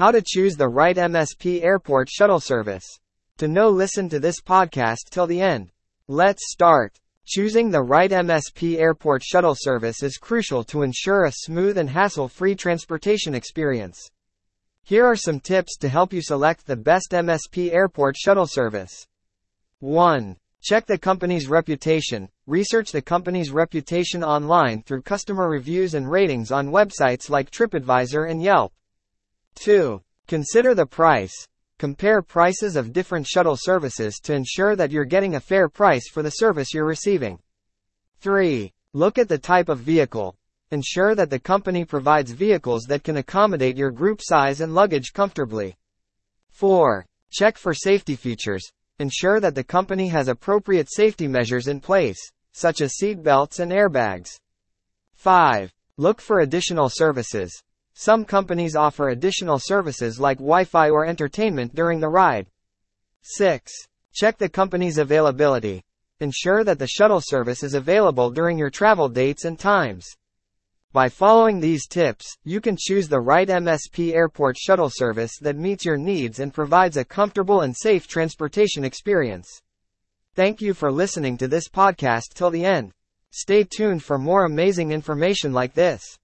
How to choose the right MSP airport shuttle service. To know listen to this podcast till the end. Let's start. Choosing the right MSP airport shuttle service is crucial to ensure a smooth and hassle-free transportation experience. Here are some tips to help you select the best MSP airport shuttle service. 1. Check the company's reputation. Research the company's reputation online through customer reviews and ratings on websites like TripAdvisor and Yelp. 2. Consider the price. Compare prices of different shuttle services to ensure that you're getting a fair price for the service you're receiving. 3. Look at the type of vehicle. Ensure that the company provides vehicles that can accommodate your group size and luggage comfortably. 4. Check for safety features. Ensure that the company has appropriate safety measures in place, such as seat belts and airbags. 5. Look for additional services. Some companies offer additional services like Wi-Fi or entertainment during the ride. 6. Check the company's availability. Ensure that the shuttle service is available during your travel dates and times. By following these tips, you can choose the right MSP airport shuttle service that meets your needs and provides a comfortable and safe transportation experience. Thank you for listening to this podcast till the end. Stay tuned for more amazing information like this.